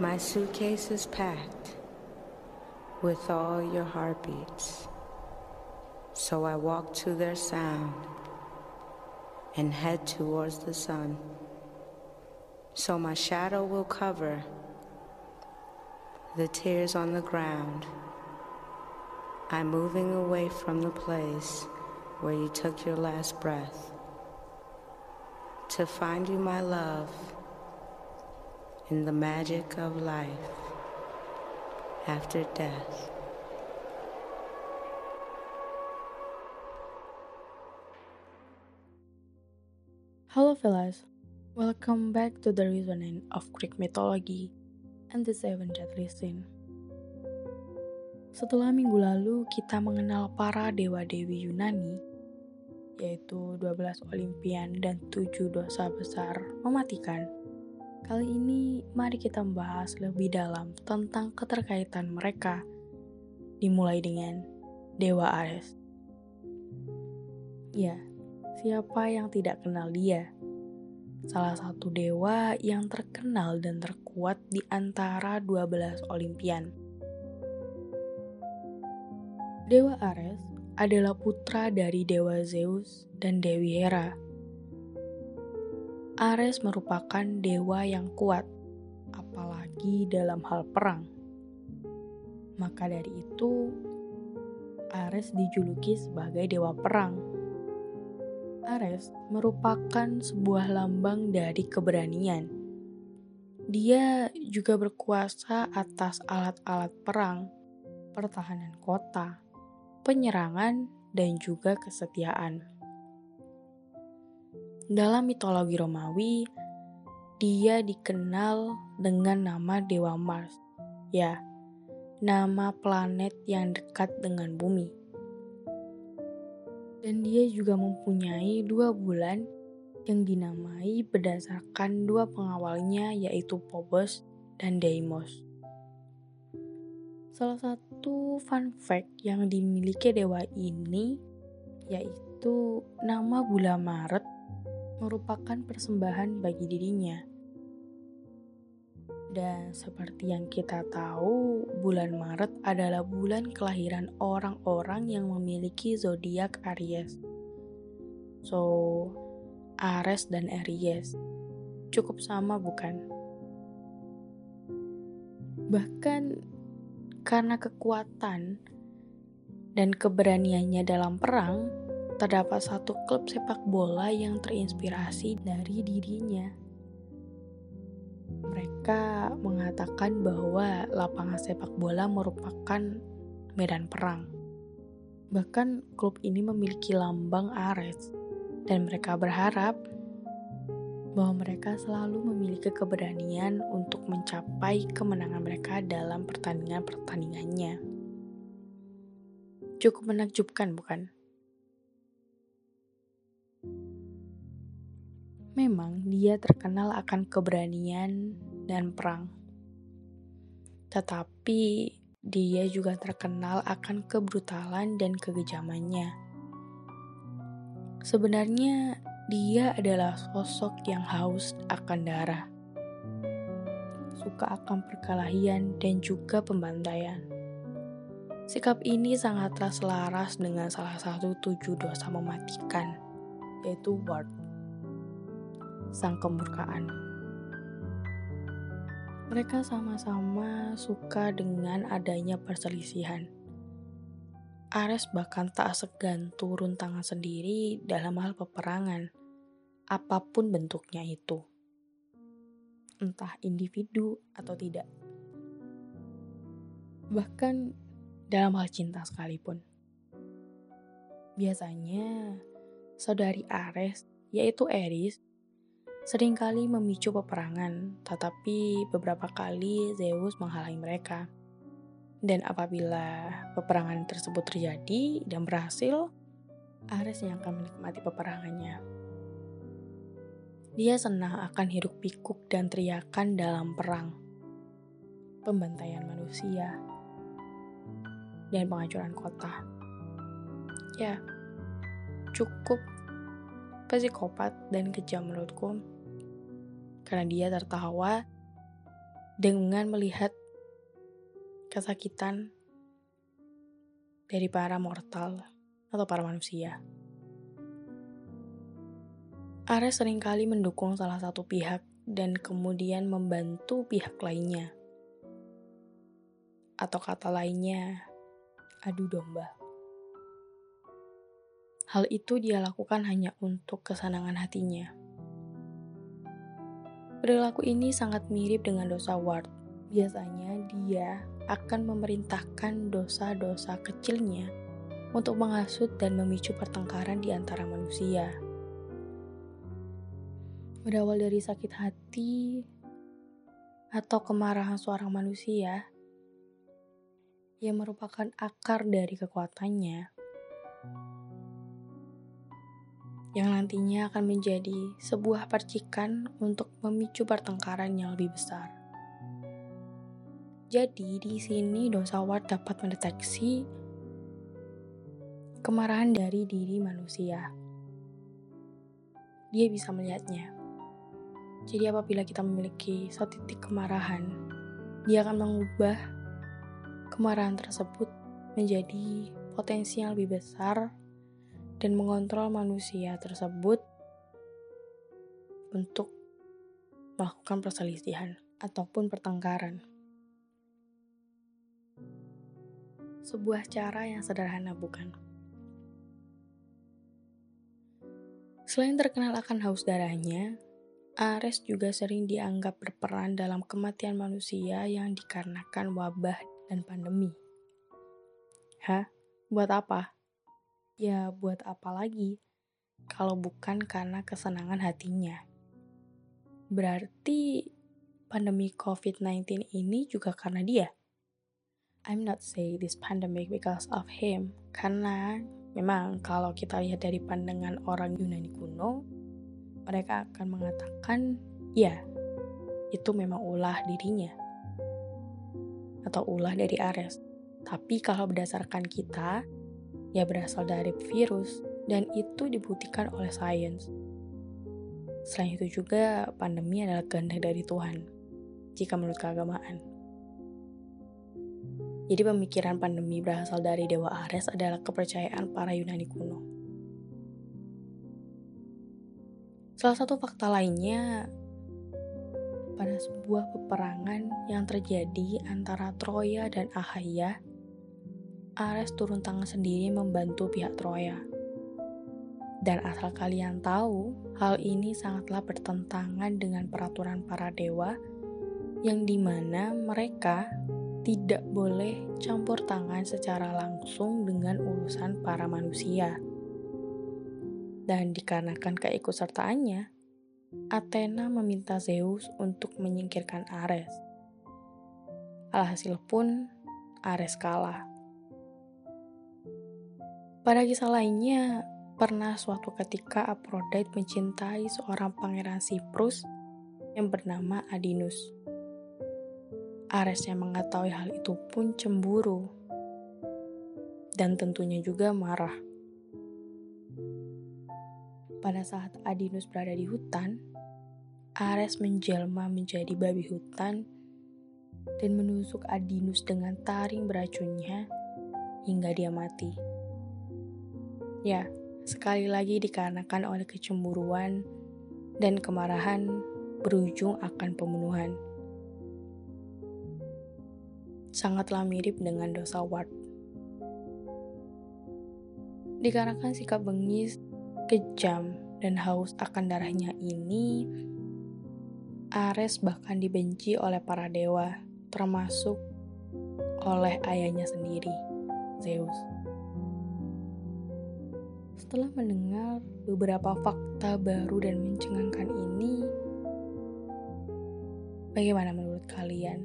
My suitcase is packed with all your heartbeats. So I walk to their sound and head towards the sun. So my shadow will cover the tears on the ground. I'm moving away from the place where you took your last breath. To find you, my love, in the magic of life after death. Hello fellas, welcome back to the reasoning of Greek mythology and the seven deadly sin. Setelah minggu lalu kita mengenal para dewa-dewi Yunani, yaitu 12 Olimpian dan 7 dosa besar mematikan. Kali ini mari kita membahas lebih dalam tentang keterkaitan mereka, dimulai dengan Dewa Ares. Ya, siapa yang tidak kenal dia? Salah satu dewa yang terkenal dan terkuat di antara 12 Olimpian. Dewa Ares adalah putra dari Dewa Zeus dan Dewi Hera. Ares merupakan dewa yang kuat, apalagi dalam hal perang. Maka dari itu, Ares dijuluki sebagai dewa perang. Ares merupakan sebuah lambang dari keberanian. Dia juga berkuasa atas alat-alat perang, pertahanan kota, penyerangan, dan juga kesetiaan. Dalam mitologi Romawi, dia dikenal dengan nama Dewa Mars, ya, nama planet yang dekat dengan bumi. Dan dia juga mempunyai dua bulan yang dinamai berdasarkan dua pengawalnya yaitu Phobos dan Deimos. Salah satu fun fact yang dimiliki dewa ini yaitu nama bulan Maret merupakan persembahan bagi dirinya. Dan seperti yang kita tahu, bulan Maret adalah bulan kelahiran orang-orang yang memiliki zodiak Aries. So, Ares dan Aries cukup sama bukan? Bahkan karena kekuatan dan keberaniannya dalam perang, terdapat satu klub sepak bola yang terinspirasi dari dirinya. Mereka mengatakan bahwa lapangan sepak bola merupakan medan perang. Bahkan klub ini memiliki lambang Ares, dan mereka berharap bahwa mereka selalu memiliki keberanian untuk mencapai kemenangan mereka dalam pertandingan-pertandingannya. Cukup menakjubkan, bukan? Memang dia terkenal akan keberanian dan perang. Tetapi dia juga terkenal akan kebrutalan dan kegejamannya. Sebenarnya dia adalah sosok yang haus akan darah, suka akan perkelahian dan juga pembantaian. Sikap ini sangatlah selaras dengan salah satu tujuh dosa mematikan, yaitu word, sang kemurkaan. Mereka sama-sama suka dengan adanya perselisihan Ares bahkan tak segan turun tangan sendiri dalam hal peperangan, apa pun bentuknya itu. Entah individu atau tidak. Bahkan dalam hal cinta sekalipun. Biasanya, saudari Ares, yaitu Eris, sering kali memicu peperangan, tetapi beberapa kali Zeus menghalangi mereka. Dan apabila peperangan tersebut terjadi dan berhasil, Ares yang akan menikmati peperangannya. Dia senang akan hiruk pikuk dan teriakan dalam perang, pembantaian manusia, dan penghancuran kota. Ya, cukup psikopat dan kejam menurutku, karena dia tertawa dengan melihat kesakitan dari para mortal atau para manusia. Ares sering kali mendukung salah satu pihak dan kemudian membantu pihak lainnya. Atau kata lainnya, adu domba. Hal itu dia lakukan hanya untuk kesenangan hatinya. Perilaku ini sangat mirip dengan dosa Ward. Biasanya dia akan memerintahkan dosa-dosa kecilnya untuk menghasut dan memicu pertengkaran di antara manusia. Berawal dari sakit hati atau kemarahan seorang manusia yang merupakan akar dari kekuatannya, yang nantinya akan menjadi sebuah percikan untuk memicu pertengkaran yang lebih besar. Jadi, di sini dosa Ward dapat mendeteksi kemarahan dari diri manusia. Dia bisa melihatnya. Jadi, apabila kita memiliki satu titik kemarahan, dia akan mengubah kemarahan tersebut menjadi potensi yang lebih besar dan mengontrol manusia tersebut untuk melakukan perselisihan ataupun pertengkaran. Sebuah cara yang sederhana, bukan? Selain terkenal akan haus darahnya, Ares juga sering dianggap berperan dalam kematian manusia yang dikarenakan wabah dan pandemi. Hah? Buat apa? Ya buat apa lagi kalau bukan karena kesenangan hatinya. Berarti pandemi COVID-19 ini juga karena dia. I'm not say this pandemic because of him, karena memang kalau kita lihat dari pandangan orang Yunani kuno, mereka akan mengatakan, ya, itu memang ulah dirinya atau ulah dari Ares. Tapi kalau berdasarkan kita, ya berasal dari virus dan itu dibuktikan oleh sains. Selain itu juga pandemi adalah kehendak dari Tuhan, jika menurut keagamaan. Jadi pemikiran pandemi berasal dari Dewa Ares adalah kepercayaan para Yunani kuno. Salah satu fakta lainnya, pada sebuah peperangan yang terjadi antara Troya dan Ahaya, Ares turun tangan sendiri membantu pihak Troya. Dan asal kalian tahu, hal ini sangatlah bertentangan dengan peraturan para dewa yang di mana mereka tidak boleh campur tangan secara langsung dengan urusan para manusia. Dan dikarenakan keikutsertaannya, Athena meminta Zeus untuk menyingkirkan Ares. Alhasil pun, Ares kalah. Pada kisah lainnya, pernah suatu ketika Aphrodite mencintai seorang pangeran Siprus yang bernama Adinus. Ares yang mengetahui hal itu pun cemburu dan tentunya juga marah. Pada saat Adinus berada di hutan, Ares menjelma menjadi babi hutan dan menusuk Adinus dengan taring beracunnya hingga dia mati. Ya, sekali lagi dikarenakan oleh kecemburuan dan kemarahan berujung akan pembunuhan. Sangatlah mirip dengan dosa Ward. Dikarenakan sikap bengis, kejam, dan haus akan darahnya ini, Ares bahkan dibenci oleh para dewa, termasuk oleh ayahnya sendiri, Zeus. Setelah mendengar beberapa fakta baru dan mencengangkan ini, bagaimana menurut kalian?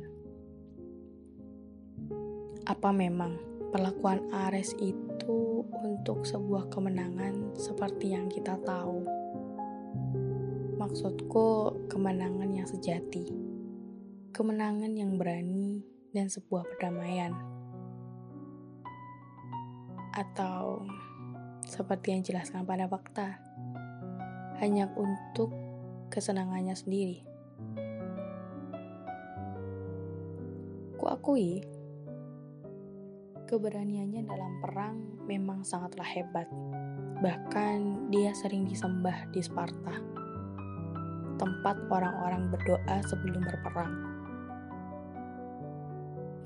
Apa memang perlakuan Ares itu untuk sebuah kemenangan seperti yang kita tahu? Maksudku, kemenangan yang sejati, kemenangan yang berani, dan sebuah perdamaian, atau seperti yang jelaskan pada fakta, hanya untuk kesenangannya sendiri. Aku akui, keberaniannya dalam perang memang sangatlah hebat. Bahkan dia sering disembah di Sparta, tempat orang-orang berdoa sebelum berperang.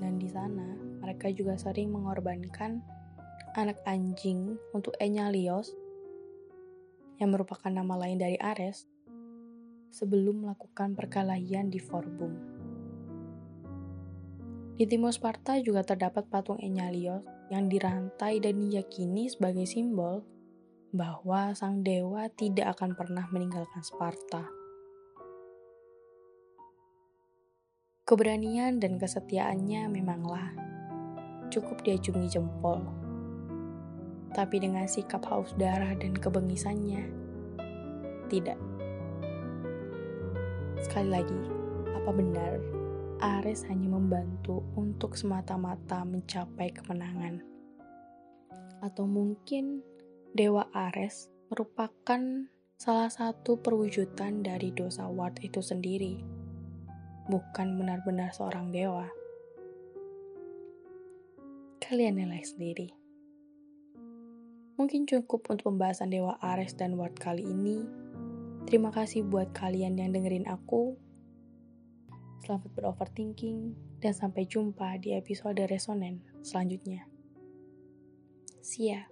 Dan di sana, mereka juga sering mengorbankan anak anjing untuk Enyalios, yang merupakan nama lain dari Ares, sebelum melakukan perkelahian di Forbum. Di timur Sparta juga terdapat patung Enyalios yang dirantai dan diyakini sebagai simbol bahwa sang dewa tidak akan pernah meninggalkan Sparta. Keberanian dan kesetiaannya memanglah cukup diacungi jempol. Tapi dengan sikap haus darah dan kebengisannya, tidak. Sekali lagi, apa benar Ares hanya membantu untuk semata-mata mencapai kemenangan. Atau mungkin Dewa Ares merupakan salah satu perwujudan dari dosa Ward itu sendiri, bukan benar-benar seorang dewa. Kalian nilai sendiri. Mungkin cukup untuk pembahasan Dewa Ares dan Ward kali ini. Terima kasih buat kalian yang dengerin aku Selamat beroverthinking, dan sampai jumpa di episode resonen selanjutnya. See ya.